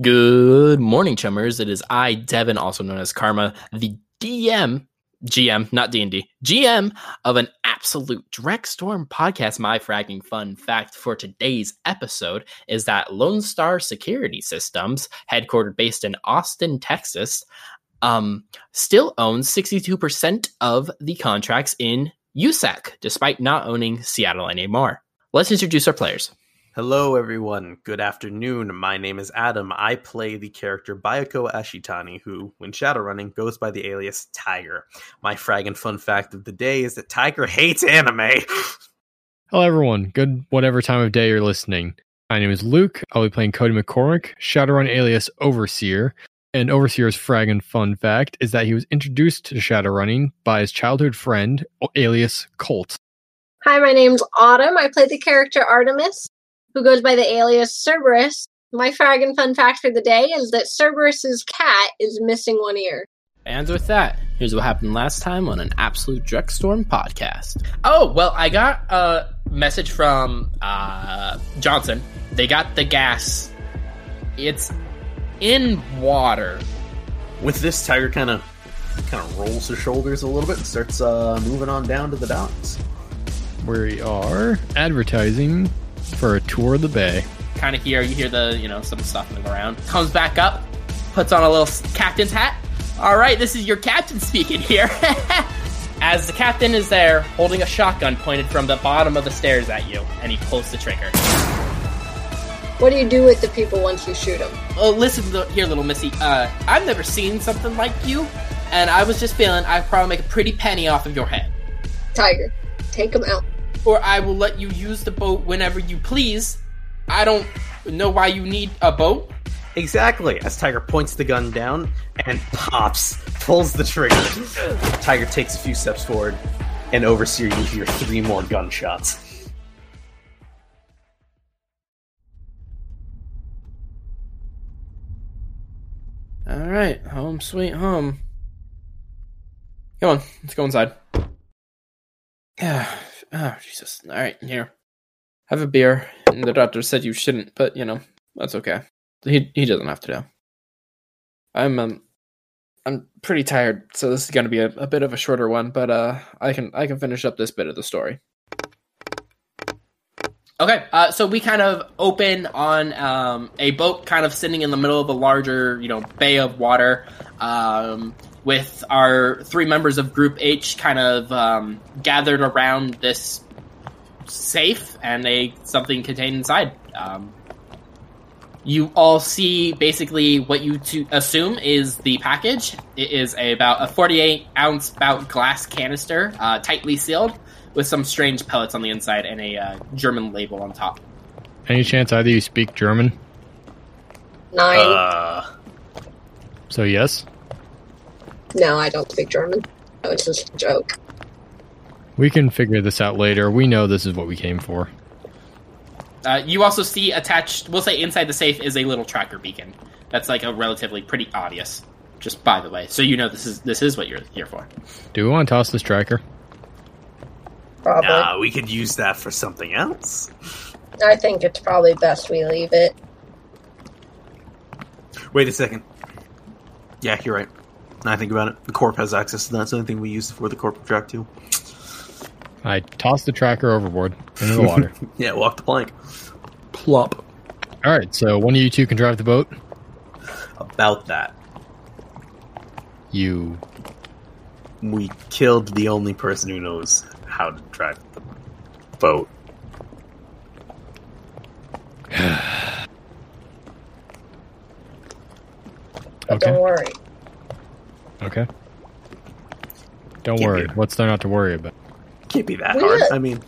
Good morning, chummers. It is I, Devin, also known as Karma, the DM, GM, not D&D, GM of an absolute Drekstorm podcast. My fragging fun fact for today's episode is that Lone Star Security Systems, headquartered based in Austin, Texas, um, still owns 62% of the contracts in USAC, despite not owning Seattle anymore. Let's introduce our players. Hello, everyone. Good afternoon. My name is Adam. I play the character Bayako Ashitani, who, when shadowrunning, goes by the alias Tiger. My fragging fun fact of the day is that Tiger hates anime. Hello, everyone. Good whatever time of day you're listening. My name is Luke. I'll be playing Cody McCormick, Shadowrun alias Overseer. And Overseer's fragging fun fact is that he was introduced to Shadowrunning by his childhood friend, alias Colt. Hi, my name's Autumn. I play the character Artemis who goes by the alias Cerberus. My fragging fun fact for the day is that Cerberus's cat is missing one ear. And with that, here's what happened last time on an Absolute Drekstorm podcast. Oh, well, I got a message from uh, Johnson. They got the gas. It's in water. With this, Tiger kind of kind of rolls his shoulders a little bit and starts uh, moving on down to the docks. Where we are advertising for a tour of the bay. Kind of here, you hear the, you know, some stuff moving around. Comes back up, puts on a little captain's hat. All right, this is your captain speaking here. As the captain is there, holding a shotgun pointed from the bottom of the stairs at you, and he pulls the trigger. What do you do with the people once you shoot them? Oh, listen here, little missy. Uh, I've never seen something like you, and I was just feeling I'd probably make a pretty penny off of your head. Tiger, take him out or I will let you use the boat whenever you please. I don't know why you need a boat. Exactly. As Tiger points the gun down and pops, pulls the trigger. Tiger takes a few steps forward, and Overseer, you hear three more gunshots. All right, home sweet home. Come on, let's go inside. Yeah, Oh, Jesus. All right, here. Have a beer. And the doctor said you shouldn't, but, you know, that's okay. He he doesn't have to know. I'm um I'm pretty tired, so this is going to be a, a bit of a shorter one, but uh I can I can finish up this bit of the story. Okay, uh, so we kind of open on um, a boat kind of sitting in the middle of a larger, you know, bay of water. Um, with our three members of Group H kind of um, gathered around this safe and a something contained inside. Um, you all see basically what you to assume is the package. It is a, about a 48 ounce bout glass canister, uh, tightly sealed, with some strange pellets on the inside and a uh, German label on top. Any chance either you speak German? Nine. Uh... So yes. No, I don't speak German. No, was just a joke. We can figure this out later. We know this is what we came for. Uh, you also see attached, we'll say inside the safe is a little tracker beacon. That's like a relatively pretty obvious. Just by the way, so you know this is this is what you're here for. Do we want to toss this tracker? Probably. Nah, we could use that for something else. I think it's probably best we leave it. Wait a second. Yeah, you're right. I think about it. The corp has access to that. It's the only thing we use for the corp track too. I toss the tracker overboard into the water. yeah, walk the plank. Plop. All right, so one of you two can drive the boat. About that. You. We killed the only person who knows how to drive the boat. okay. Don't worry. Okay. Don't Can't worry. What's there not to worry about? Can't be that we hard. I mean,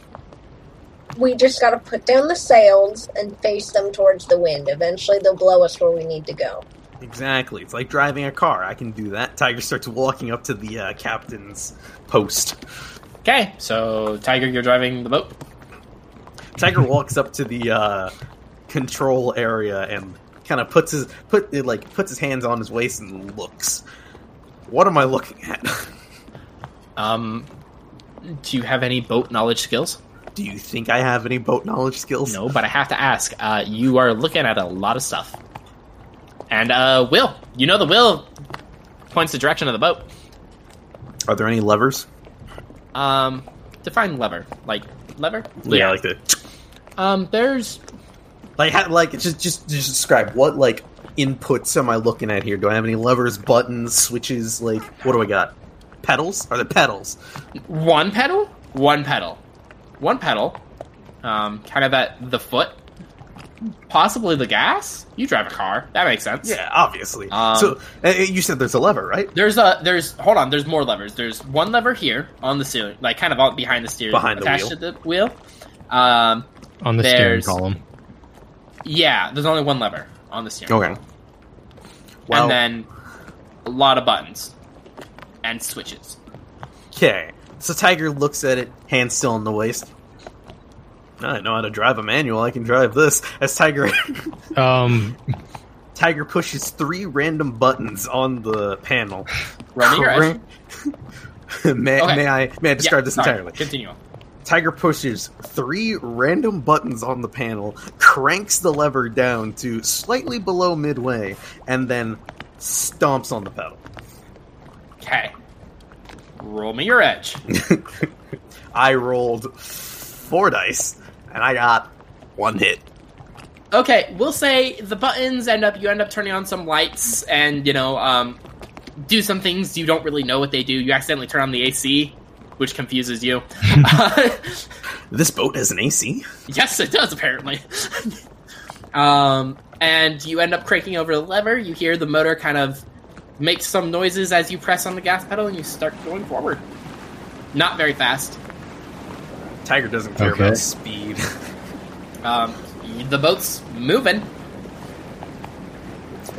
we just got to put down the sails and face them towards the wind. Eventually, they'll blow us where we need to go. Exactly. It's like driving a car. I can do that. Tiger starts walking up to the uh, captain's post. Okay, so Tiger, you're driving the boat. Tiger walks up to the uh, control area and kind of puts his put like puts his hands on his waist and looks. What am I looking at? um, do you have any boat knowledge skills? Do you think I have any boat knowledge skills? No, but I have to ask. Uh, you are looking at a lot of stuff. And uh, Will, you know the Will points the direction of the boat. Are there any levers? Um, define lever, like lever. Yeah, like the Um, there's like ha- like just just just describe what like inputs am I looking at here? Do I have any levers, buttons, switches? Like what do I got? Pedals? Are there pedals? one pedal, one pedal, one pedal. Um, kind of at the foot, possibly the gas. You drive a car, that makes sense. Yeah, obviously. Um, so uh, you said there's a lever, right? There's a there's hold on. There's more levers. There's one lever here on the ceiling, like kind of out behind the steering, Behind the attached wheel. to the wheel. Um, On the steering column. yeah, there's only one lever on the steering. Okay. Well, and then a lot of buttons and switches. okay. So Tiger looks at it, hand still in the waist. I know how to drive a manual. I can drive this. As Tiger Um, Tiger pushes three random buttons on the panel. Roll me your edge. may, Okay. may I may I describe Yeah, this sorry, entirely? Continue. Tiger pushes three random buttons on the panel, cranks the lever down to slightly below midway, and then stomps on the pedal. Okay. Roll me your edge. I rolled four dice, and I got one hit. Okay, we'll say the buttons end up you end up turning on some lights and you know um, do some things you don't really know what they do. You accidentally turn on the AC, which confuses you. This boat has an AC. yes, it does apparently. um, and you end up cranking over the lever. You hear the motor kind of make some noises as you press on the gas pedal, and you start going forward. Not very fast. Tiger doesn't care Okay. about speed. Um, the boat's moving.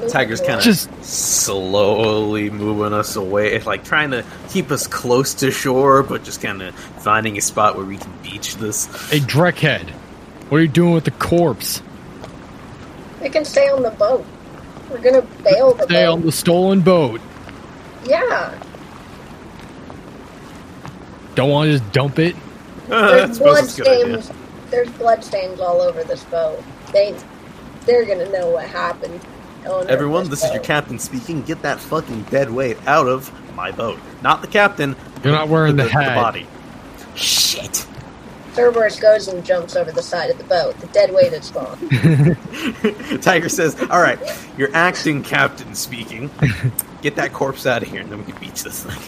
Tiger's kind of Just- slowly moving us away, like trying to keep us close to shore, but just kind of finding a spot where we can beach this. hey, Drekhead, what are you doing with the corpse? We can stay on the boat. We're gonna bail the Stay boat. on the stolen boat. Yeah. Don't want to just dump it? There's suppose blood it's a good idea. stains. There's blood stains all over this boat. They, they're gonna know what happened. On Everyone, this is your captain speaking. Get that fucking dead weight out of my boat. Not the captain. You're not wearing the hat. body. Shit. Cerberus goes and jumps over the side of the boat. The dead weight is gone. Tiger says, "All right, you're acting captain speaking. Get that corpse out of here, and then we can beach this thing."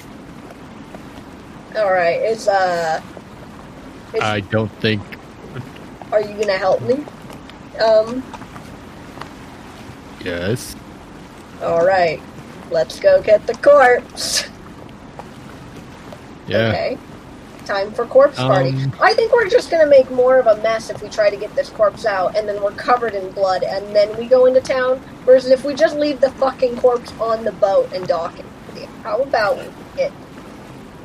All right, it's uh, it's, I don't think. are you gonna help me? Um, Yes. all right, let's go get the corpse. Yeah. Okay. Time for corpse party. Um, I think we're just gonna make more of a mess if we try to get this corpse out, and then we're covered in blood, and then we go into town. Versus if we just leave the fucking corpse on the boat and dock it. How about we get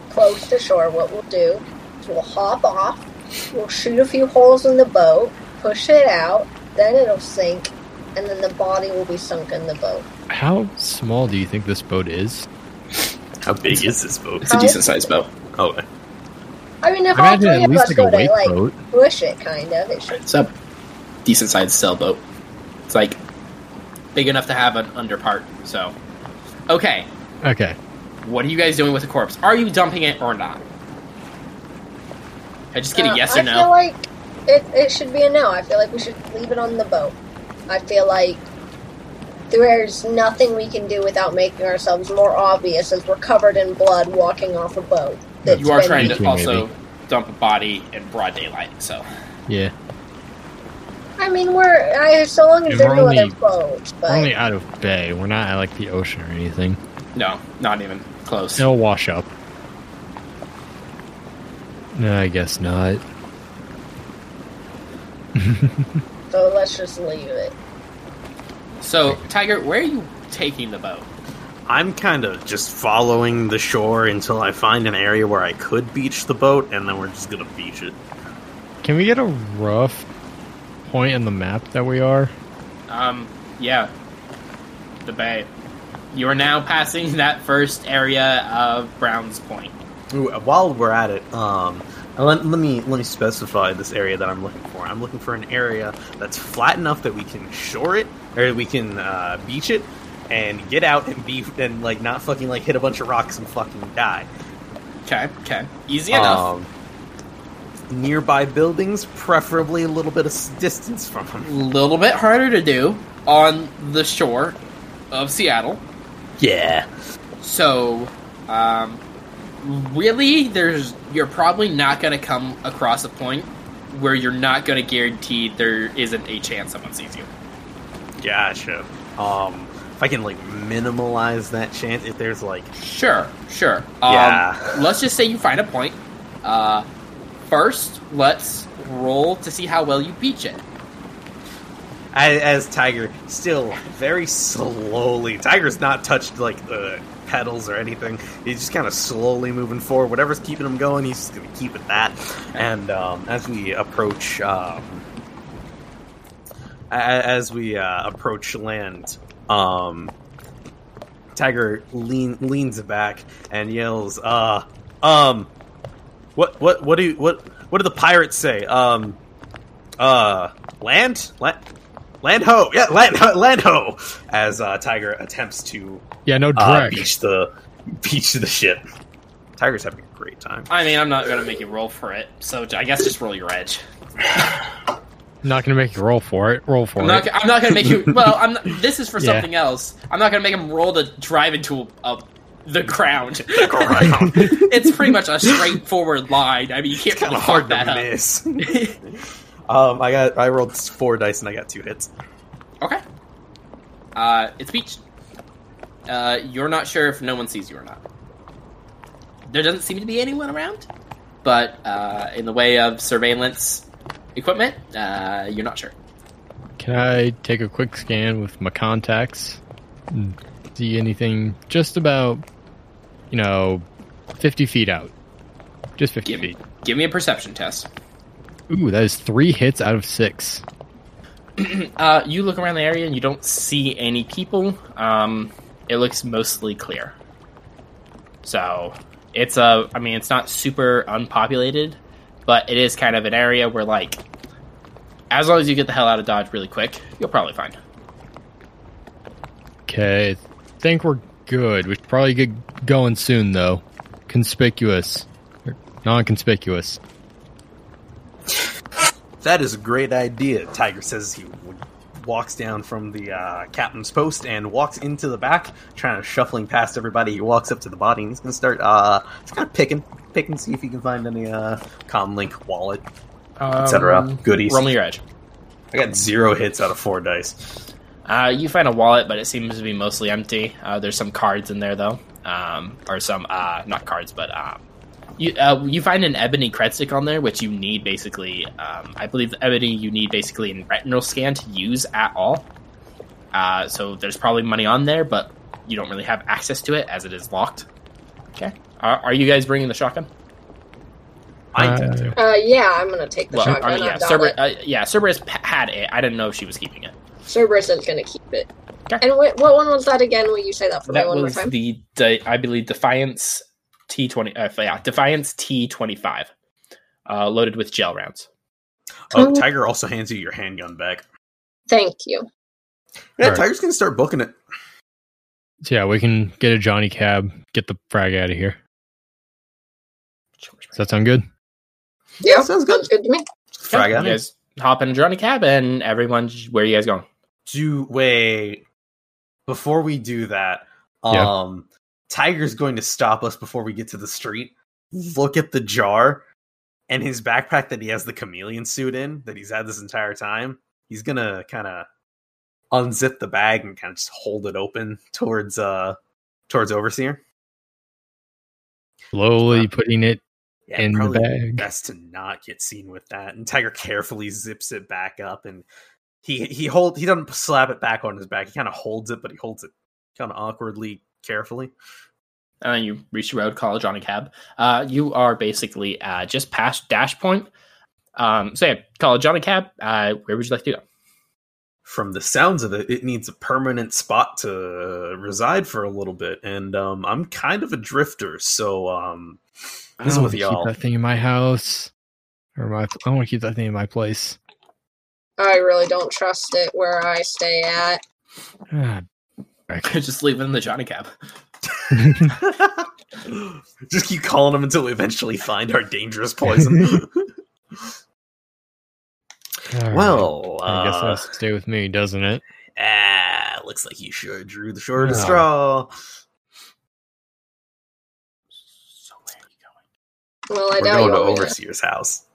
close to shore? What we'll do is we'll hop off, we'll shoot a few holes in the boat, push it out, then it'll sink, and then the body will be sunk in the boat. How small do you think this boat is? How big is this boat? It's a decent sized boat. Okay. I mean, if I all imagine three at of least us like go a to wake like boat. push it, kind of, it should It's a decent sized sailboat. It's like big enough to have an under part. So, okay, Okay. what are you guys doing with the corpse? Are you dumping it or not? I just get Uh, a yes I or no? I feel like it, it should be a no. I feel like we should leave it on the boat. I feel like there's nothing we can do without making ourselves more obvious as we're covered in blood walking off a boat. that's you are trying to also maybe. dump a body in broad daylight. So, Yeah. I mean, we're I, so long as And there we're are no only- other boats, but We're only out of bay. We're not at like the ocean or anything. no, not even close. It'll wash up. No, I guess not. so let's just leave it. So, Tiger, where are you taking the boat? I'm kind of just following the shore until I find an area where I could beach the boat, and then we're just gonna beach it. Can we get a rough point in the map that we are? Um, yeah, the bay. You are now passing that first area of Brown's Point. Ooh, while we're at it, um, Let, let me let me specify this area that I'm looking for. I'm looking for an area that's flat enough that we can shore it or we can uh, beach it and get out and be and like not fucking like hit a bunch of rocks and fucking die. Okay, okay. Easy enough. Um, nearby buildings, preferably a little bit of distance from them. A little bit harder to do on the shore of Seattle. Yeah. So, um, really, there's you're probably not going to come across a point where you're not going to guarantee there isn't a chance someone sees you. Gotcha. Um, if I can like minimalize that chance, if there's like Sure, sure. Um, Yeah. Let's just say you find a point. Uh, first, let's roll to see how well you beach it. as, as Tiger still very slowly. Tiger's not touched like the pedals or anything. He's just kind of slowly moving forward. Whatever's keeping him going, he's just gonna keep it that. And um, as we approach, um, as we uh, approach land, um, Tiger lean, leans back and yells, "Uh, um, what, what, what do you, what, what do the pirates say? Um, uh, land, land." Land ho, yeah, land land ho. As uh, Tiger attempts to Yeah, no uh, beach the beach the ship. Tiger's having a great time. I mean, I'm not going to make you roll for it, so I guess just roll your edge. not gonna make you roll for it. Roll for I'm it. I'm not going to make you. Well, I'm. Not, this is for Yeah. something else. I'm not going to make him roll to drive into a, a, the ground. Ground. it's pretty much a straightforward line. I mean, you can't kind really hard that to up. Miss. um, I got I rolled four dice and I got two hits. Okay. Uh, it's beach. Uh, you're not sure if no one sees you or not. There doesn't seem to be anyone around, but uh, in the way of surveillance equipment, uh, you're not sure. Can I take a quick scan with my contacts? See anything just about, you know, 50 feet out? Just 50 Give, feet. give me a perception test. Ooh, that is three hits out of six. Uh, you look around the area and you don't see any people. Um, it looks mostly clear. So it's a, I mean, it's not super unpopulated, but it is kind of an area where, like, as long as you get the hell out of Dodge really quick, you'll probably find. Okay, think we're good. We should probably get going soon, though. Conspicuous. Or Non-conspicuous. That is a great idea. Tiger says he walks down from the uh, captain's post and walks into the back, trying to shuffling past everybody. He walks up to the body and he's gonna start uh, he's kind of picking, picking, see if he can find any uh, Comlink wallet, etc. Um, Goodies. Roll me your edge. I got zero hits out of four dice. Uh, you find a wallet, but it seems to be mostly empty. Uh, there's some cards in there, though, um, or some uh, not cards, but um, you uh, you find an ebony cred stick on there, which you need basically. Um, I believe the ebony you need basically in retinal scan to use at all. Uh, so there's probably money on there, but you don't really have access to it as it is locked. Okay. Are, are you guys bringing the shotgun? I intend to. Uh, yeah, I'm gonna take the Well, shotgun. I mean, yeah, Cerber- uh, yeah, Cerberus p- had it. I didn't know if she was keeping it. Cerberus is gonna keep it. Okay. And what, what one was that again? Will you say that for me That one more was time? the, the I believe Defiance T twenty. Uh, yeah, Defiance T twenty five, uh, loaded with gel rounds. Oh, Oh. Tiger also hands you your handgun back. Thank you. Yeah, Alright. Tiger's gonna start booking it. So yeah, we can get a Johnny cab, get the frag out of here. Does that sound good? Yeah, sounds good. Sounds good to me. Frag you out. guys hop in a Johnny cab, and everyone. Where are you guys going? Do wait before we do that. Yeah. Um, Tiger's going to stop us before we get to the street. Look at the jar and his backpack that he has the chameleon suit in that he's had this entire time. He's gonna kind of unzip the bag and kind of just hold it open towards uh towards overseer. Slowly putting it Yeah, in the bag. best to not get seen with that. And Tiger carefully zips it back up, and he he hold he doesn't slap it back on his back. He kind of holds it, but he holds it kind of awkwardly, carefully. And then you reach the road, call a Johnny cab. Uh, you are basically uh, just past Dash Point. Um, so yeah, call a Johnny cab. Uh, where would you like to go? from the sounds of it, it needs a permanent spot to reside for a little bit. And um, I'm kind of a drifter, so um, I this is don't with wanna y'all. Keep that thing in my house, or my. I want to keep that thing in my place. I really don't trust it where I stay at. Ah, Just leave it in the Johnny cab. Just keep calling them until we eventually find our dangerous poison. all right. well, I guess uh, that's to stay with me, doesn't it? ah, looks like you sure drew the shortest Yeah. straw. So where are you going? Well, I We're doubt going you to want me to- Overseer's house.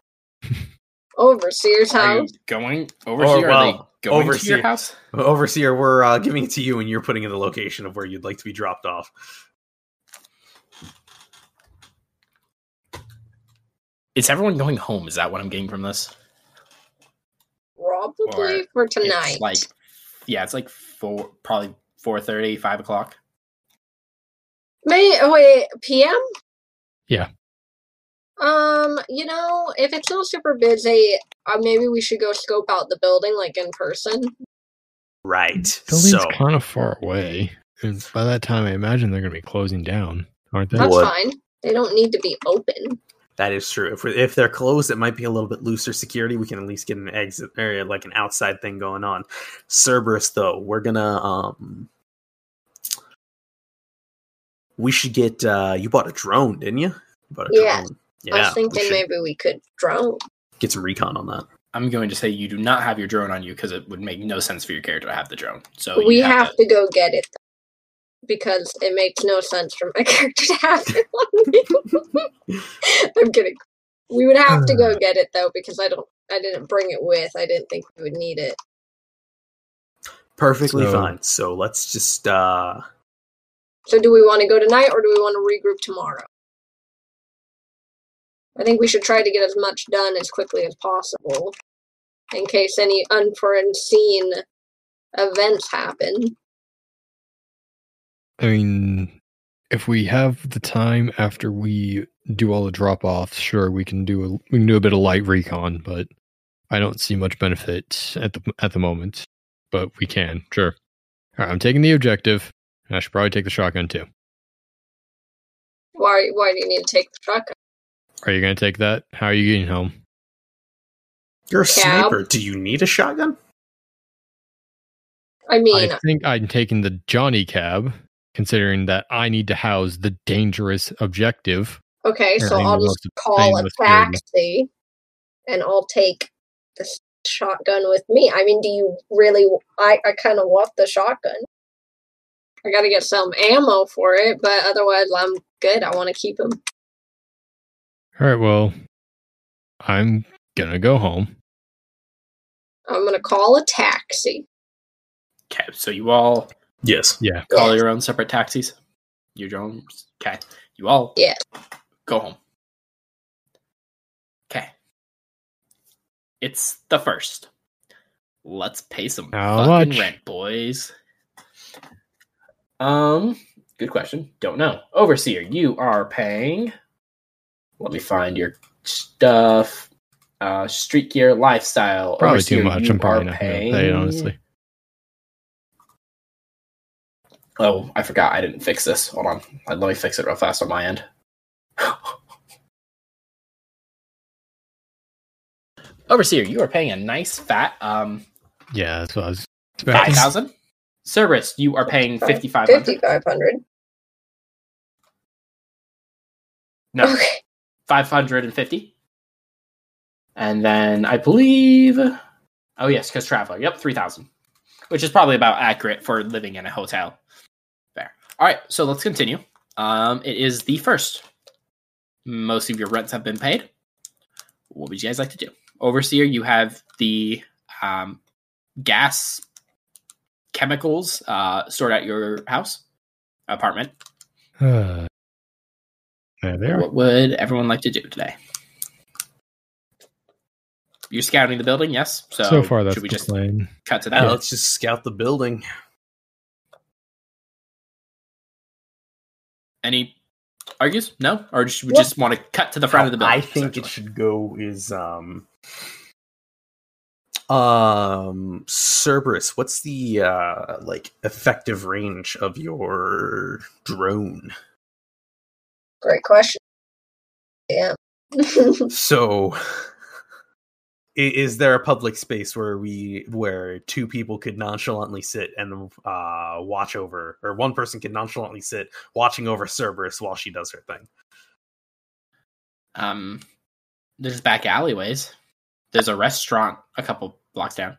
Overseer's going? Are you house. going Or, overseer? are they well, going to overseer. your house? Overseer, we're uh, giving it to you, and you're putting in the location of where you'd like to be dropped off. Is everyone going home? Is that what I'm getting from this? Probably Or for tonight. It's like, yeah, it's like four, probably 4.30, 5 o'clock. May oh, wait, PM? Yeah. Um, you know, if it's not super busy, uh, maybe we should go scope out the building like in person. Right. Building's So, kind of far away, and by that time, I imagine they're going to be closing down, aren't they? That's What? fine. They don't need to be open. that is true. If, we if they're closed, it might be a little bit looser security. We can at least get an exit area, like an outside thing going on. Cerberus, though, we're gonna um, we should get. uh You bought a drone, didn't you? You bought a Yeah. I was thinking should maybe we could drone. get some recon on that. I'm going to say you do not have your drone on you because it would make no sense for your character to have the drone. So we you have to go get it because it makes no sense for my character to have it on me. I'm kidding. We would have to go get it though because I don't. I didn't bring it with. I didn't think we would need it. Perfectly So- fine. So let's just. uh So, do we want to go tonight or do we want to regroup tomorrow? I think we should try to get as much done as quickly as possible in case any unforeseen events happen. I mean, if we have the time after we do all the drop offs, sure, we can do a we can do a bit of light recon, but I don't see much benefit at the at the moment. But we can, sure. All right, I'm taking the objective. and I should probably take the shotgun too. Why? Why do you need to take the truck? Are you going to take that? How are you getting home? You're a Cab. sniper. Do you need a shotgun? I mean, I think I'm taking the Johnny cab, considering that I need to house the dangerous objective. okay, so I'll just call a with Jordan. taxi, and I'll take the shotgun with me. I mean, do you really? I I kind of want the shotgun. I got to get some ammo for it, but otherwise, I'm good. I want to keep him. All right, well, I'm gonna go home. I'm gonna call a taxi. Okay, so you all Yes. Yeah, call your own separate taxis. Your drones. Okay, you all Yeah. go home. Okay, it's the first. Let's pay some How fucking much? rent, boys. Um, good question. Don't know. Overseer, you are paying. Let me find your stuff. Uh, street gear, lifestyle. probably too much. I'm probably not gonna pay honestly. Oh, I forgot. I didn't fix this. Hold on. Let me fix it real fast on my end. Overseer, you are paying a nice fat um Yeah, that's what I was five expecting. thousand. Cerberus, you are paying fifty five hundred. Fifty five hundred. No, Okay. Five hundred and fifty. And then I believe, oh yes, because traveler. Yep, three thousand, which is probably about accurate for living in a hotel. There. All right, so let's continue. Um, it is the first. Most of your rents have been paid. What would you guys like to do? Overseer, you have the um, gas chemicals uh, stored at your house apartment. Uh, there they are. What would everyone like to do today? You're scouting the building, yes. So, So, far, that's should we just plan. cut to Yeah, that? let's just scout the building. Any argues? No, or should we Yep. just want to cut to the front of the building? I think it should go is um Um, Cerberus, what's the uh like effective range of your drone? Great question. Yeah. So, is there a public space where we where two people could nonchalantly sit and uh watch over, or one person could nonchalantly sit watching over Cerberus while she does her thing? Um, there's back alleyways. There's a restaurant a couple blocks down.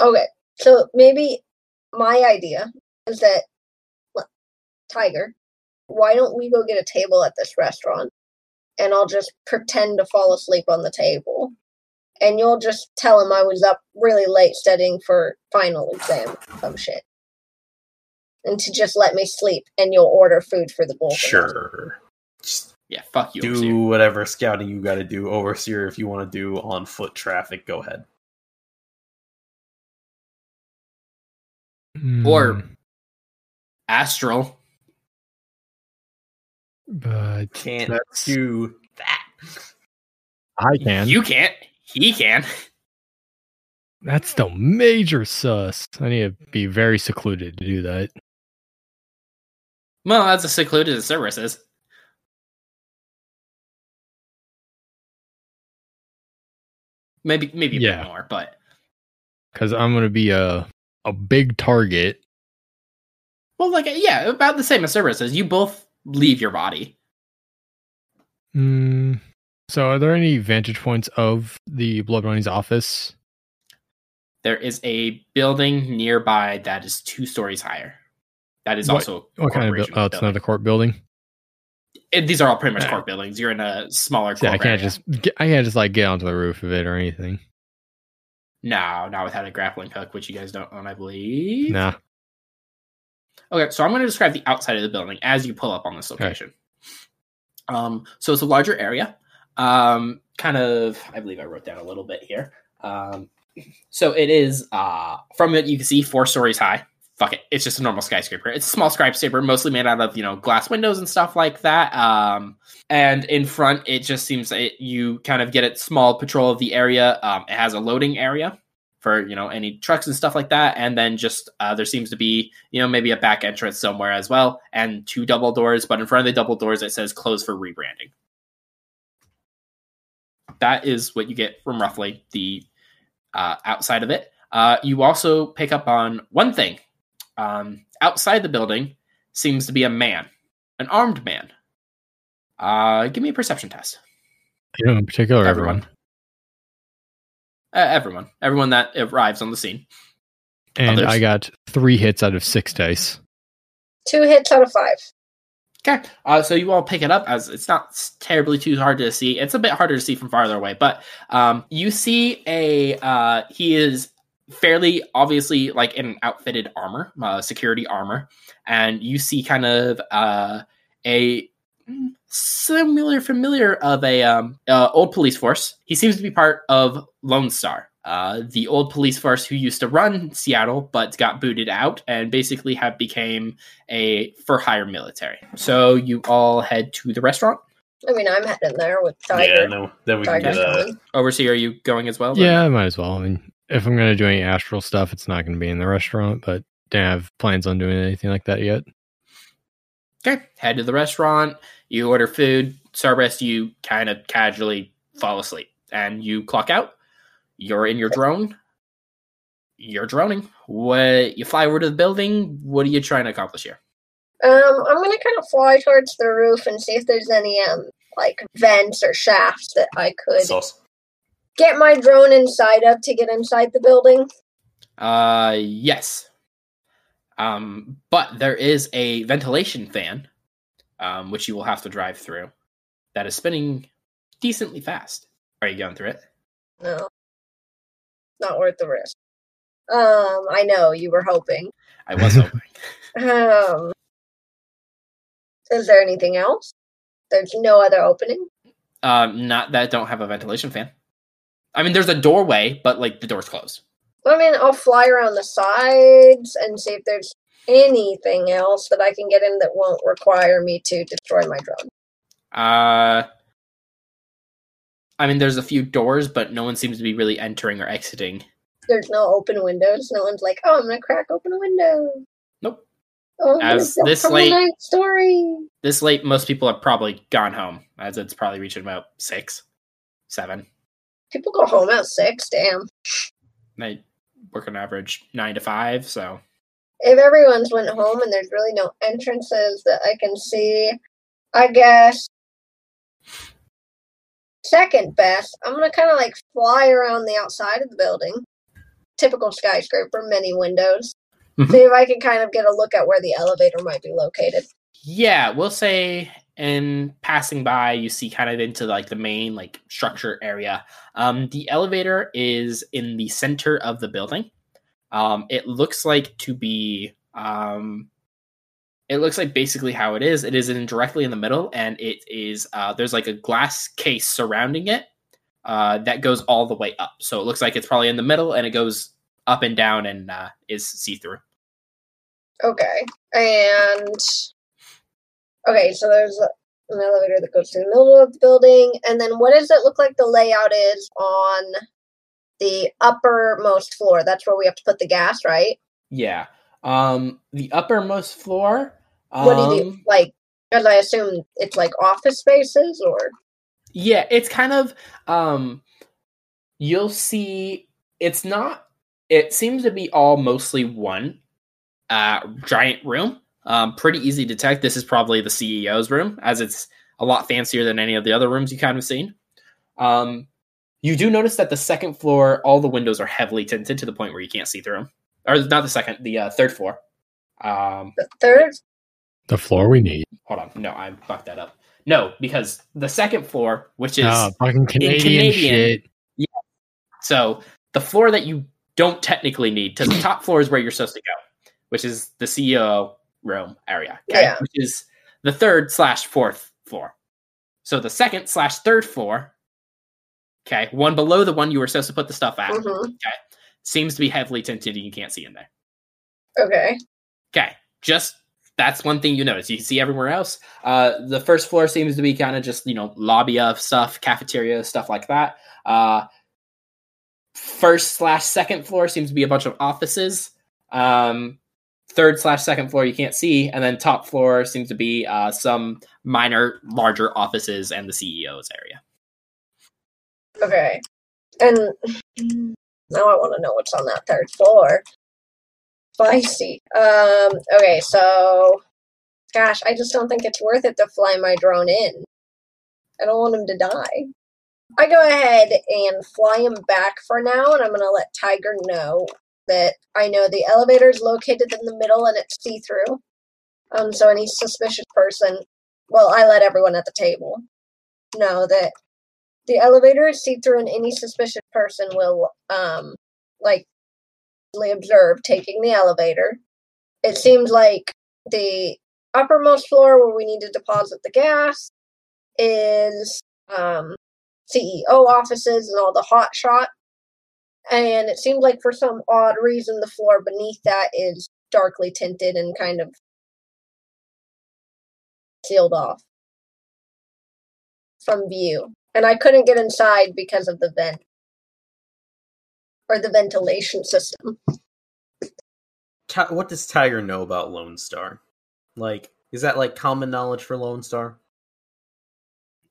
okay, so maybe my idea is that look, Tiger, why don't we go get a table at this restaurant, and I'll just pretend to fall asleep on the table, and you'll just tell him I was up really late studying for final exam, some shit, and to just let me sleep, and you'll order food for the both of us. Sure. Just Yeah, fuck you. do Overseer. whatever scouting you got to do. Overseer, if you want to do on foot traffic, go ahead. Or- Mm, Astral. But Can't that's, do that. I can. You can't. He can. That's still major sus. I need to be very secluded to do that. Well, that's as secluded as Cerberus is. Maybe, maybe a Yeah. bit more, but Because I'm gonna be a a big target. well, like yeah, about the same as is. You both leave your body. Mm, so, are there any vantage points of the Blood Bunny's office? There is a building nearby that is two stories higher. That is What- also What kind of? Bu- oh, it's another court building. It- these are all pretty much court buildings. You're in a smaller. Yeah, I can't area. just. I can't just like get onto the roof of it or anything. no, not without a grappling hook, which you guys don't own, I believe. Nah. Okay, so I'm going to describe the outside of the building as you pull up on this location. Um, so it's a larger area. Um, kind of, I believe I wrote down a little bit here. Um, so it is uh, from it you can see four stories high. Fuck it, it's just a normal skyscraper. It's a small skyscraper, mostly made out of you know glass windows and stuff like that. Um, and in front, it just seems that you kind of get a small patrol of the area. Um, it has a loading area for you know any trucks and stuff like that. And then just uh, there seems to be you know maybe a back entrance somewhere as well and two double doors but in front of the double doors it says closed for rebranding. That is what you get from roughly the uh, outside of it. Uh, you also pick up on one thing. Um, outside the building seems to be a man an armed man. Uh, give me a perception test. You know, in particular, everyone. everyone uh, everyone everyone that arrives on the scene And Others? I got three hits out of six dice. Two hits out of five. Okay, uh, so you all pick it up as it's not terribly too hard to see. It's a bit harder to see from farther away, but um, you see a uh, he is fairly obviously like in outfitted armor, uh, security armor, and you see kind of uh, a similar familiar of a um, uh, old police force. He seems to be part of Lone Star. Uh, the old police force who used to run Seattle but got booted out and basically have became a for hire military. So you all head to the restaurant. I mean, I'm heading there with Tiger. Yeah, Tiger. no. Then we can get a going. Overseer, are you going as well? Yeah, I might as well. I mean, if I'm gonna do any astral stuff, it's not gonna be in the restaurant. But don't have plans on doing anything like that yet. Okay. Head to the restaurant. You order food. Cerberus, you kind of casually fall asleep and you clock out. You're in your drone. You're droning. What you fly over to the building? What are you trying to accomplish here? Um, I'm gonna kind of fly towards the roof and see if there's any um like vents or shafts that I could sauce. get my drone inside of to get inside the building. Uh, yes. Um, but there is a ventilation fan, um, which you will have to drive through, that is spinning decently fast. Are you going through it? No, not worth the risk. Um, I know you were hoping. I was hoping. Um, is there anything else? There's no other opening. Um, not that don't have a ventilation fan. I mean, there's a doorway, but like the door's closed. I mean, I'll fly around the sides and see if there's anything else that I can get in that won't require me to destroy my drone. Uh, I mean, there's a few doors, but no one seems to be really entering or exiting. There's no open windows. No one's like, oh, I'm gonna crack open a window. Nope. Oh, As this late- night story. This late, most people have probably gone home, as it's probably reaching about six, seven. People go home at six. Damn. They work on average nine to five, so If everyone's went home and there's really no entrances that I can see, I guess second best. I'm gonna kind of like fly around the outside of the building. Typical skyscraper, many windows. Mhm. See if I can kind of get a look at where the elevator might be located. yeah, we'll say in passing by, you see kind of into like the main like structure area. Um, the elevator is in the center of the building. Um, it looks like to be um, it looks like basically how it is. It is in directly in the middle, and it is uh, there's like a glass case surrounding it uh, that goes all the way up. So it looks like it's probably in the middle, and it goes up and down and uh, is see through. Okay, and okay, so there's an elevator that goes to the middle of the building, and then what does it look like the layout is on the uppermost floor? That's where we have to put the gas, right? Yeah. Um, the uppermost floor. Um, What do you do? Like, because I assume it's like office spaces, or Yeah, it's kind of um you'll see it's not it seems to be all mostly one uh giant room. Um pretty easy to detect. This is probably the CEO's room as it's a lot fancier than any of the other rooms you kind of seen. Um you do notice that the second floor all the windows are heavily tinted to the point where you can't see through them. Or not the second, the uh, third floor. Um the third. The floor we need. hold on. No, I fucked that up. No, because the second floor, which is Oh, fucking Canadian, Canadian. shit. So the floor that you don't technically need, to the top floor is where you're supposed to go, which is the CEO room area. Okay. Yeah. Which is the third slash fourth floor. So the second slash third floor, okay, one below the one you were supposed to put the stuff at, Mhm. seems to be heavily tinted and you can't see in there. Okay. Okay. Just that's one thing you notice. You can see everywhere else. Uh, the first floor seems to be kind of just you know lobby of stuff, cafeteria stuff like that. Uh, first slash second floor seems to be a bunch of offices. Um, third slash second floor you can't see, and then top floor seems to be uh, some minor, larger offices and the CEO's area. Okay. And now I want to know what's on that third floor. Spicy. Um. Okay. So, gosh, I just don't think it's worth it to fly my drone in. I don't want him to die. I go ahead and fly him back for now, and I'm gonna let Tiger know that I know the elevator is located in the middle and it's see through. Um. So any suspicious person, well, I let everyone at the table know that the elevator is see through and any suspicious person will um like observe taking the elevator it seems like the uppermost floor where we need to deposit the gas is um ceo offices and all the hot shot and it seemed like for some odd reason the floor beneath that is darkly tinted and kind of sealed off from view and I couldn't get inside because of the vent or the ventilation system. Ti- what does Tiger know about Lone Star? Like, is that like common knowledge for Lone Star?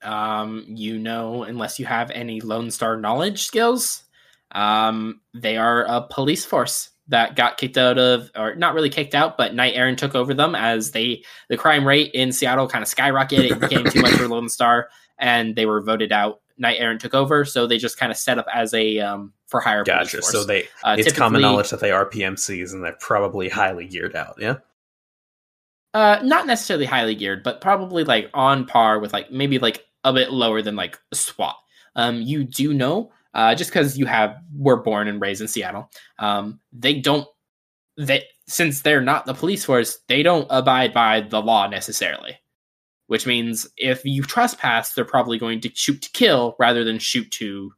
um, you know, unless you have any Lone Star knowledge skills, um, they are a police force that got kicked out of, or not really kicked out, but Knight Errant took over them as they the crime rate in Seattle kind of skyrocketed. It became too much for Lone Star, and they were voted out. Knight Errant took over, so they just kind of set up as a um, for hire police Gotcha. force. So they Uh, it's common knowledge that they are PMCs and they're probably highly geared out. Yeah. Uh, not necessarily highly geared, but probably like on par with like maybe like a bit lower than like SWAT. Um, you do know, uh, just because you have were born and raised in Seattle, um, they don't they since they're not the police force, they don't abide by the law necessarily. Which means if you trespass, they're probably going to shoot to kill rather than shoot to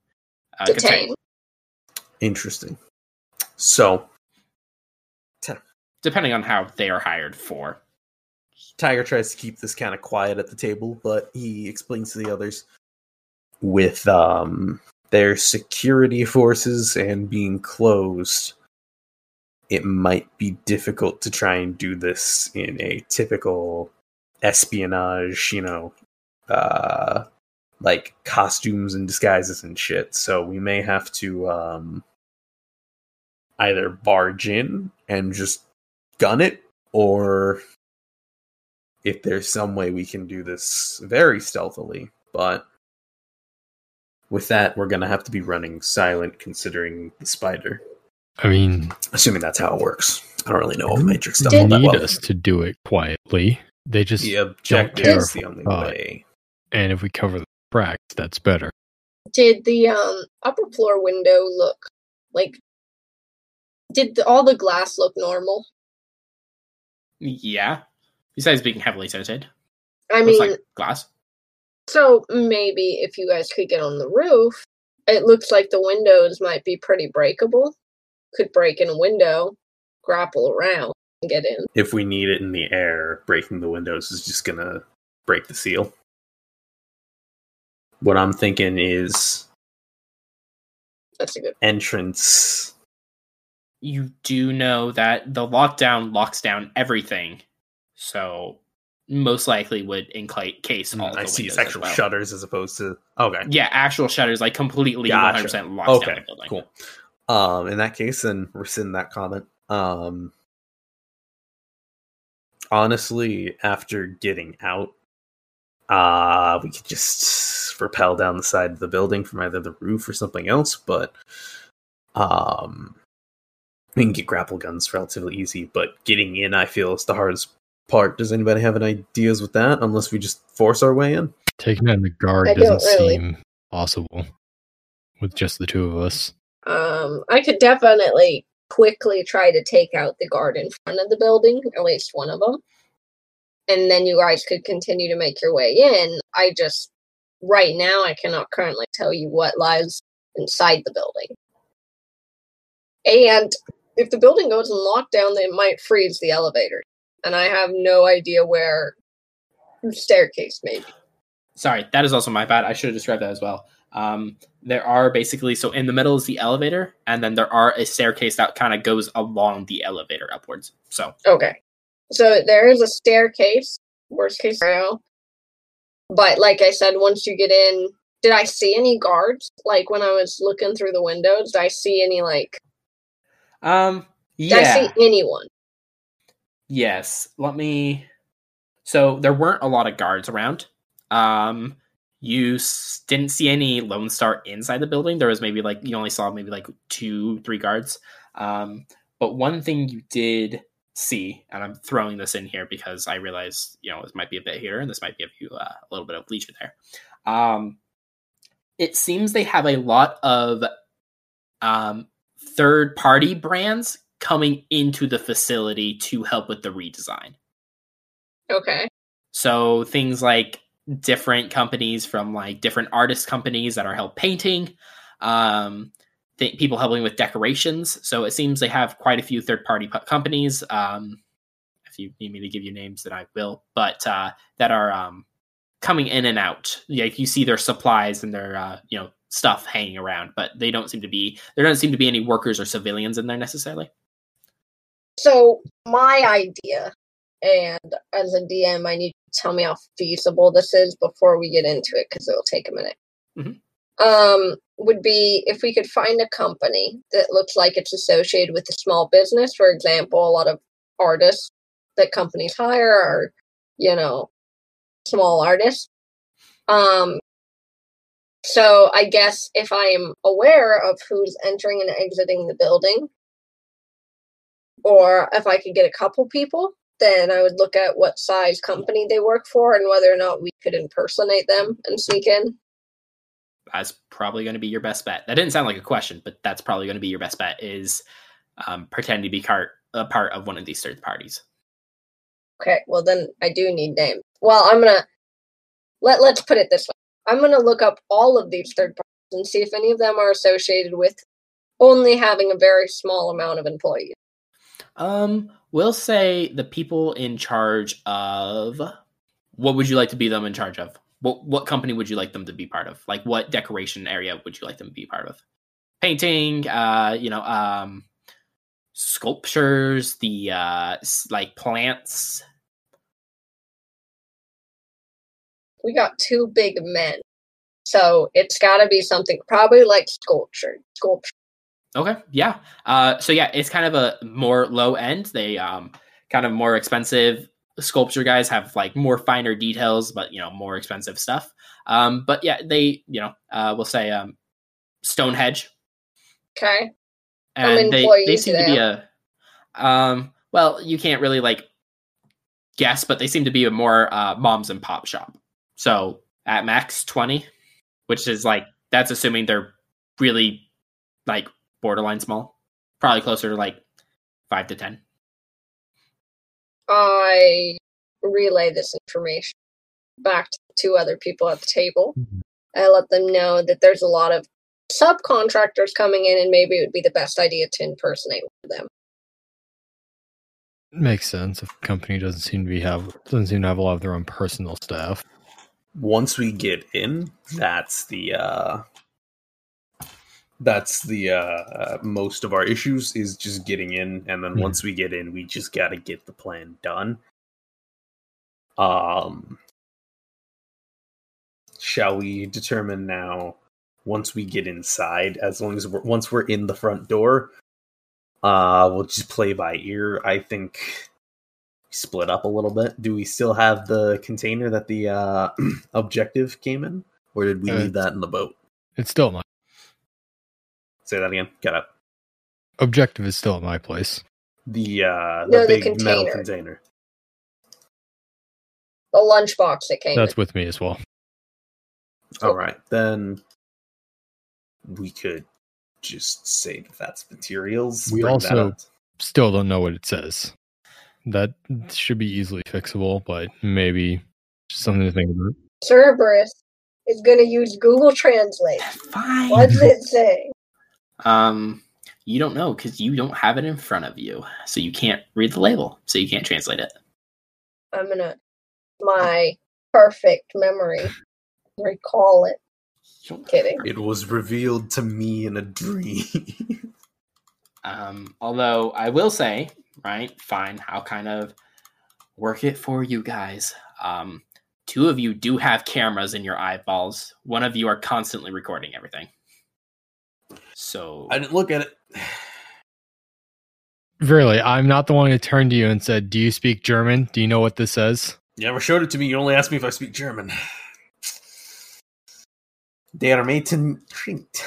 uh, contain. Interesting. So depending on how they are hired for. Tiger tries to keep this kind of quiet at the table, but he explains to the others. with um their security forces and being closed, it might be difficult to try and do this in a typical espionage, you know, uh like costumes and disguises and shit. So we may have to um either barge in and just gun it or if there's some way we can do this very stealthily, but with that we're going to have to be running silent considering the spider. I mean, Assuming that's how it works. I don't really know all the matrix they stuff all that need well. us to do it quietly. They just, The objective care is the for only thought. way. and if we cover the cracks, that's better. Did the um upper floor window look like? Did the, all the glass look normal? Yeah. Besides being heavily tinted, I mean, like glass. So maybe if you guys could get on the roof, it looks like the windows might be pretty breakable. Could break in a window, grapple around, and get in. If we need it in the air, breaking the windows is just going to break the seal. What I'm thinking is That's a good. entrance You do know that the lockdown locks down everything, so most likely would encase all. Mm, I see as actual well. shutters as opposed to okay. Yeah, actual shutters, like completely Gotcha. 100 percent locks down Okay, the building. cool. Um, in that case, then rescind that comment. Um, honestly, after getting out, uh, we could just rappel down the side of the building from either the roof or something else. But um, we can get grapple guns relatively easy. But getting in, I feel, is the hardest part. Does anybody have any ideas with that? Unless we just force our way in. Taking out the guard I doesn't don't really. seem possible with just the two of us. Um, I could definitely quickly try to take out the guard in front of the building, at least one of them, and then you guys could continue to make your way in. I just right now I cannot currently tell you what lies inside the building, and if the building goes in lockdown, they might freeze the elevator, and I have no idea where the staircase may be. Sorry, that is also my bad. I should have described that as well. Um, there are basically so in the middle is the elevator, and then there are a staircase that kind of goes along the elevator upwards. So Okay. So there is a staircase, worst case scenario. But like I said, once you get in, did I see any guards? Like when I was looking through the windows, did I see any like um did. I see anyone? Yes. Let me. So there weren't a lot of guards around. Um, you s- didn't see any Lone Star inside the building. There was maybe like you only saw maybe like two, three guards. Um, but one thing you did see, and I'm throwing this in here because I realize you know this might be a bit here, and this might give you uh, a little bit of leisure there. Um, it seems they have a lot of um, third party brands coming into the facility to help with the redesign. Okay. So things like different companies from like different artist companies that are help painting, um, th- people helping with decorations. So it seems they have quite a few third party p- companies. Um, if you need me to give you names, then I will. But uh, that are um, coming in and out. Like you see their supplies and their uh, you know stuff hanging around, but they don't seem to be there. Don't seem to be any workers or civilians in there necessarily. So my idea, and as a DM, I need to tell me how feasible this is before we get into it because it'll take a minute. Mhm. Um, would be if we could find a company that looks like it's associated with a small business. For example, a lot of artists that companies hire are, you know, small artists. Um, so I guess if I am aware of who's entering and exiting the building, or if I could get a couple people, then I would look at what size company they work for and whether or not we could impersonate them and sneak in. that's probably going to be your best bet. That didn't sound like a question, but that's probably going to be your best bet is um, pretend to be part a part of one of these third parties. Okay, well then I do need names. Well, I'm gonna let let's put it this way. I'm gonna look up all of these third parties and see if any of them are associated with only having a very small amount of employees. Um, we'll say the people in charge of what would you like to be them in charge of? what what company would you like them to be part of? Like what decoration area would you like them to be part of? Painting, uh, you know, um, sculptures, the uh, like plants. We got two big men. So it's got to be something probably like sculpture. Sculpture. Okay, yeah. Uh, so yeah, it's kind of a more low end. They um, kind of more expensive sculpture guys have like more finer details, but you know more expensive stuff. Um, but yeah, they you know uh, we'll say um, Stonehenge, Okay. And they they seem to be a um, well, you can't really like guess, but they seem to be a more uh, moms and pop shop. So at max twenty, which is like that's assuming they're really like borderline small, probably closer to like five to ten. I relay this information back to two other people at the table. Mhm. I let them know that there's a lot of subcontractors coming in, and maybe it would be the best idea to impersonate them. Makes sense if a company doesn't seem to be have doesn't seem to have a lot of their own personal staff. Once we get in, that's the uh that's the uh most of our issues is just getting in and then Yeah. once we get in we just got to get the plan done. Um shall we determine now once we get inside as long as we're once we're in the front door uh we'll just play by ear i think split up a little bit do we still have the container that the uh objective came in or did we Uh, leave that in the boat It's still my say that again get up objective is still at my place. the uh the No, the big metal container. container The lunchbox that came. That's in. with me as well. all right then we could just say that that's materials We also- Still don't know what it says. That should be easily fixable, but maybe something to think about. Cerberus is going to use Google Translate. Fine. What does it say? Um, you don't know because you don't have it in front of you, so you can't read the label, so you can't translate it. I'm going to, my perfect memory, recall it. Kidding. it was revealed to me in a dream Um, although I will say, right, fine, I'll kind of work it for you guys. Um, two of you do have cameras in your eyeballs. One of you are constantly recording everything. So i didn't look at it Really, I'm not the one who turned to you and said, "Do you speak German? Do you know what this says?" You never showed it to me. You only asked me if I speak German. Der Mädchen trinkt.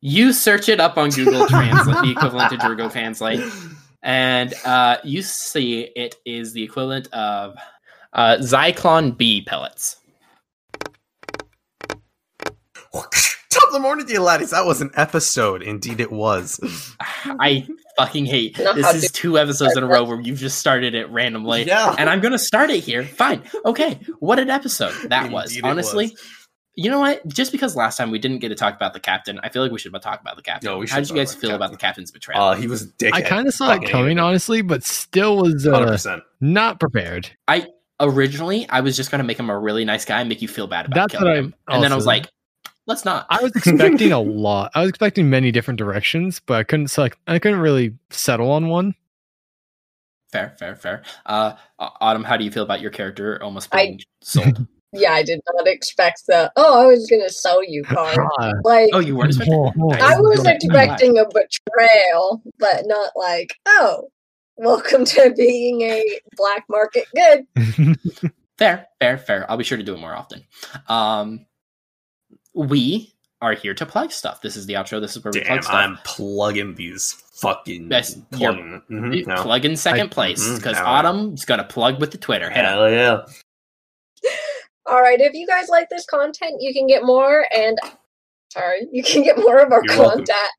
you search it up on Google Translate, the equivalent to Google Translate, and uh, you see it is the equivalent of uh, Zyklon B pellets. Top of the morning, dear laddies. That was an episode. Indeed, it was. I fucking hate Know this. how Is to- two episodes in a row where you've just started it randomly, Yeah. and I'm gonna start it here. Fine, okay. What an episode that was. Indeed it Honestly, was. you know what? Just because last time we didn't get to talk about the captain, I feel like we should talk about the captain. No, we How did you guys about the feel about the captain's betrayal? Uh, he was a dickhead. I kind of saw it coming, hated honestly, but still was Hundred uh, percent. not prepared. I originally, I was just gonna make him a really nice guy and make you feel bad about That's killing what I him, and then I was like, let's not. I was expecting a lot. I was expecting many different directions, but I couldn't select. I couldn't really settle on one. Fair, fair, fair. Uh, Autumn, how do you feel about your character almost I- being sold? Yeah, I did not expect the, oh, I was going to sell you card. Ah, Like, oh, you weren't expecting. Oh, oh. I was Okay, expecting a betrayal, but not like, oh, welcome to being a black market good. Fair, fair, fair. I'll be sure to do it more often. Um, we are here to plug stuff. This is the outro. This is where we Damn, plug stuff. I'm plugging these fucking. Yes, you're- plugging. Mhm, no. Plug in second I- place because no. Autumn's gonna plug with the Twitter. Hit it. Hell yeah. All right, if you guys like this content, you can get more and sorry, you can get more of our You're welcome. content.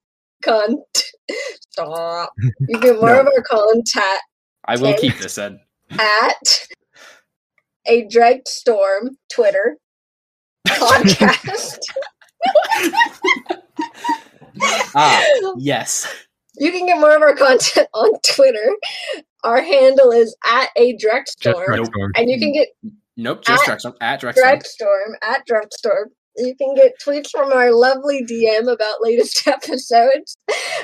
Con- stop. You get more No. of our content I will keep this in. at a dread storm Twitter podcast. Ah, yes. You can get more of our content on Twitter. Our handle is at a Just Drekstorm. Drekstorm. And you can get Nope, just At- Drekstorm at Drekstorm. Drekstorm at Drekstorm. You can get tweets from our lovely DM about latest episodes,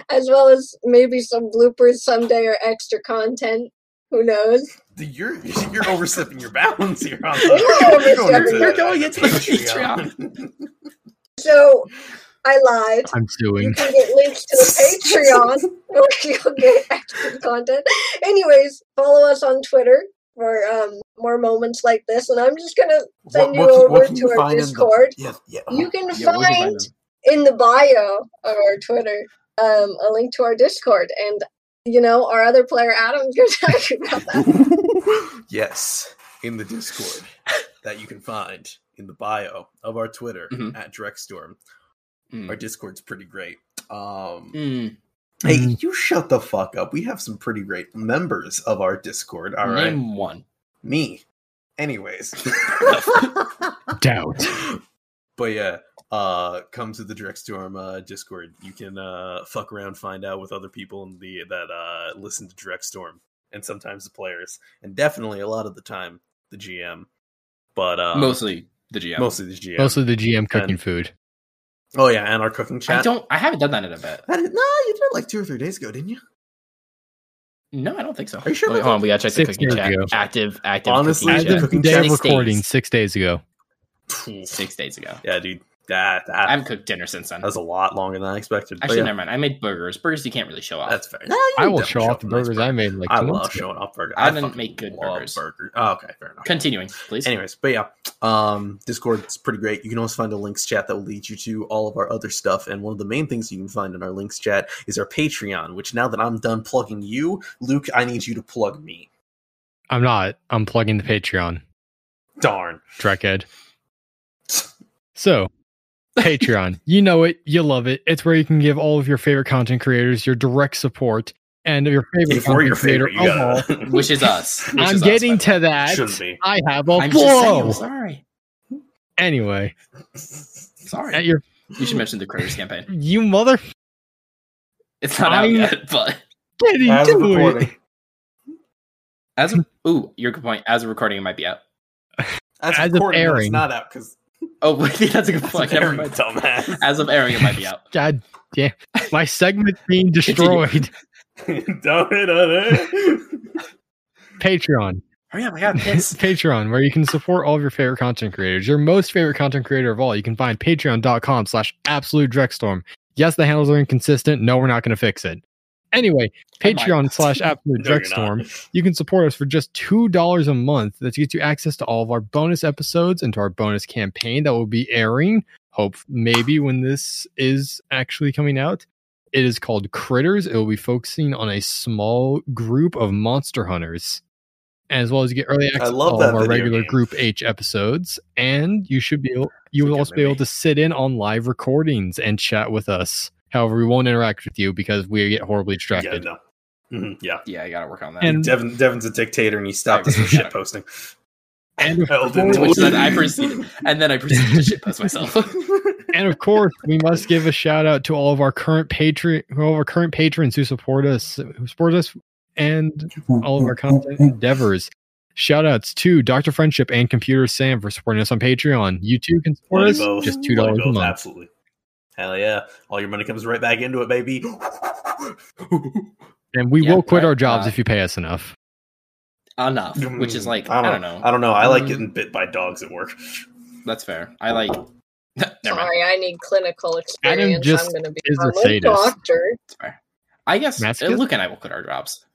as well as maybe some bloopers someday or extra content. Who knows? You're you're overstepping your bounds here. On We're not overstepping. You're going into the Patreon. So I lied. I'm suing. You can get links to the Patreon where you'll get extra content. Anyways, follow us on Twitter for um, more moments like this. And I'm just gonna send you over to our find in the- Discord. Yeah, yeah. You can Yeah, where can find in the bio of our Twitter um, a link to our Discord, and you know our other player Adam's gonna tell you about that. yes, in the Discord that you can find in the bio of our Twitter Mhm. at Drekstorm. Mm. Our Discord's pretty great. Um, Mm. Hey, Mm. you shut the fuck up. We have some pretty great members of our Discord. All right, Name one. me. Anyways, Doubt. but yeah, uh, come to the Drekstorm uh, Discord. You can uh, fuck around, find out with other people in the that uh, listen to Drekstorm, and sometimes the players, and definitely a lot of the time the GM. But um, Mostly the GM. mostly the GM. Mostly the GM cooking And- food. Oh yeah, and our cooking chat. I don't. I haven't done that in a bit. I did, no, you did it like two or three days ago, didn't you? No, I don't think so. Are you sure Wait, hold on, we gotta check the cooking chat. ago. Active, active. Honestly, As cooking yeah, chat. the day of chat recording, six days ago. six days ago. Yeah, dude, that I haven't cooked dinner since then. that was a lot longer than I expected. Actually, yeah, never mind. I made burgers. Burgers you can't really show off. that's fair. No, I will definitely show off the a nice burgers I made like I two love showing off burgers. I didn't make good burgers. burgers. Oh, okay, fair enough. Continuing, please. Anyways, but yeah, um, Discord's pretty great. You can also find a links chat that will lead you to all of our other stuff. And one of the main things you can find in our links chat is our Patreon. Which now that I'm done plugging you, Luke, I need you to plug me. I'm not. I'm plugging the Patreon. Darn. Drekhead. So, Patreon. You know it. You love it. It's where you can give all of your favorite content creators your direct support and your favorite If content your creator favorite, you of all. gotta. Which is us. Which I'm is getting by the way. to that. Shouldn't be. I have a I'm just saying. I'm sorry. Anyway, Sorry. at your You should mention the creators campaign. you mother It's not out I'm- yet, but getting As of to recording. it. as a, ooh, your point. As a recording, it might be out. As, As of recording, no, it's not out because Oh, wait, that's a good point. Never mind. dumbass. As of airing, it might be out. God damn, my segment's being destroyed. Don't hit on it. Patreon. Hurry up! I got piss. Patreon, where you can support all of your favorite content creators. Your most favorite content creator of all. You can find patreon.com slash absolute Drekstorm. Yes, the handles are inconsistent. No, we're not going to fix it. Anyway, Patreon slash absolute No, not. You can support us for just $2 a month. That gets you access to all of our bonus episodes and to our bonus campaign that will be airing, hope maybe when this is actually coming out. It is called Critters. It will be focusing on a small group of monster hunters. As well as you get early access to all of our regular game. Group H episodes. And you should be able you will also good be able to sit in on live recordings and chat with us. However, we won't interact with you because we get horribly Yeah, distracted. no. Mhm, yeah. Yeah, I gotta work on that. And- Devin, Devin's a dictator and he stopped us from Yeah. shit posting. And of Which then I Ring. proceeded, and then I proceeded to shitpost myself. And of course, we must give a shout out to all of our current patron, all of our current patrons who support us, who support us, and all of our content endeavors. Shout outs to Dr. Friendship and Computer Sam for supporting us on Patreon. You too can support Love you us both. just two Love dollars you a both, month. Absolutely. Hell yeah. All your money comes right back into it, baby. And we Yeah, will quit right, our jobs uh, if you pay us enough. Enough, which is like I don't, know. I don't know. I like Um, getting bit by dogs at work. That's fair. I like. Sorry, I need clinical experience. just I'm going to is a a sadist. doctor. It's. I guess uh, Luke and I will quit our jobs.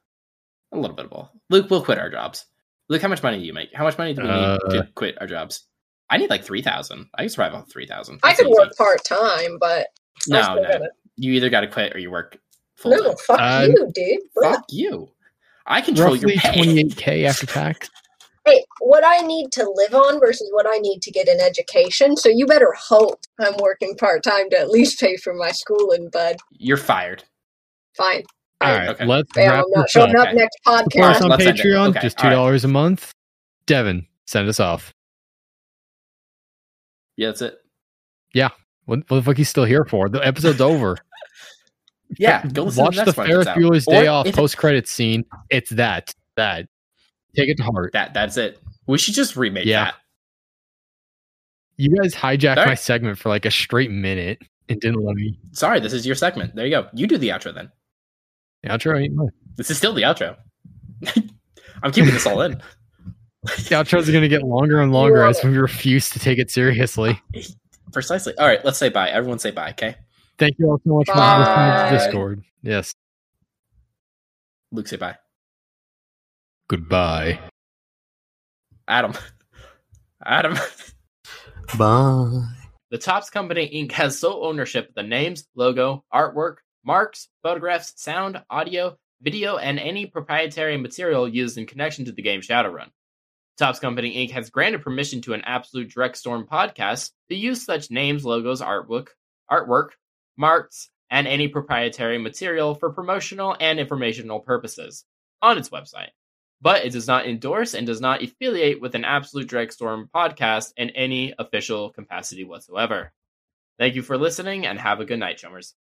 A little bit of both. Luke will quit our jobs. Luke, how much money do you make? How much money do we Uh, need to quit our jobs? I need like three thousand. I can survive on three thousand. I could work part time, but No, no. gonna- You either got to quit or you work full no, time. fuck Uh, you, dude. Fuck you. I control Roughly your pay. twenty eight k after tax. Hey, what I need to live on versus what I need to get an education. So you better hope I'm working part time to at least pay for my schooling, bud. You're fired. Fine. All right, Okay. let's Bam, wrap I'm not this showing up. up Okay. next Support us podcast. on Let's. Patreon, Okay, just two all right. dollars a month. Devin, send us off. Yeah, that's it. Yeah. What, what the fuck he's still here for? The episode's over. Yeah, go listen watch to the the. Ferris. Bueller's Or Day Off post credit scene. It's that that. Take it to heart. That that's it. We should just remake Yeah. that. You guys hijacked my segment for like a straight minute and didn't let me. Sorry, this is your segment. There you go. You do the outro then. The outro ain't mine. This is still the outro. I'm keeping this all in. The outros are gonna get longer and longer as we refuse to take it seriously. Precisely. All right, let's say bye. Everyone say bye, okay? Thank you all so much for Bye. listening to Discord. Yes. Luke, say bye. Goodbye. Adam. Adam. Bye. The Topps Company Inc. has sole ownership of the names, logo, artwork, marks, photographs, sound, audio, video, and any proprietary material used in connection to the game Shadowrun. Topps Company Inc. has granted permission to an Absolute Drekstorm podcast to use such names, logos, artwork, artwork, marks, and any proprietary material for promotional and informational purposes on its website. But it does not endorse and does not affiliate with an Absolute Drekstorm podcast in any official capacity whatsoever. Thank you for listening and have a good night, chummers.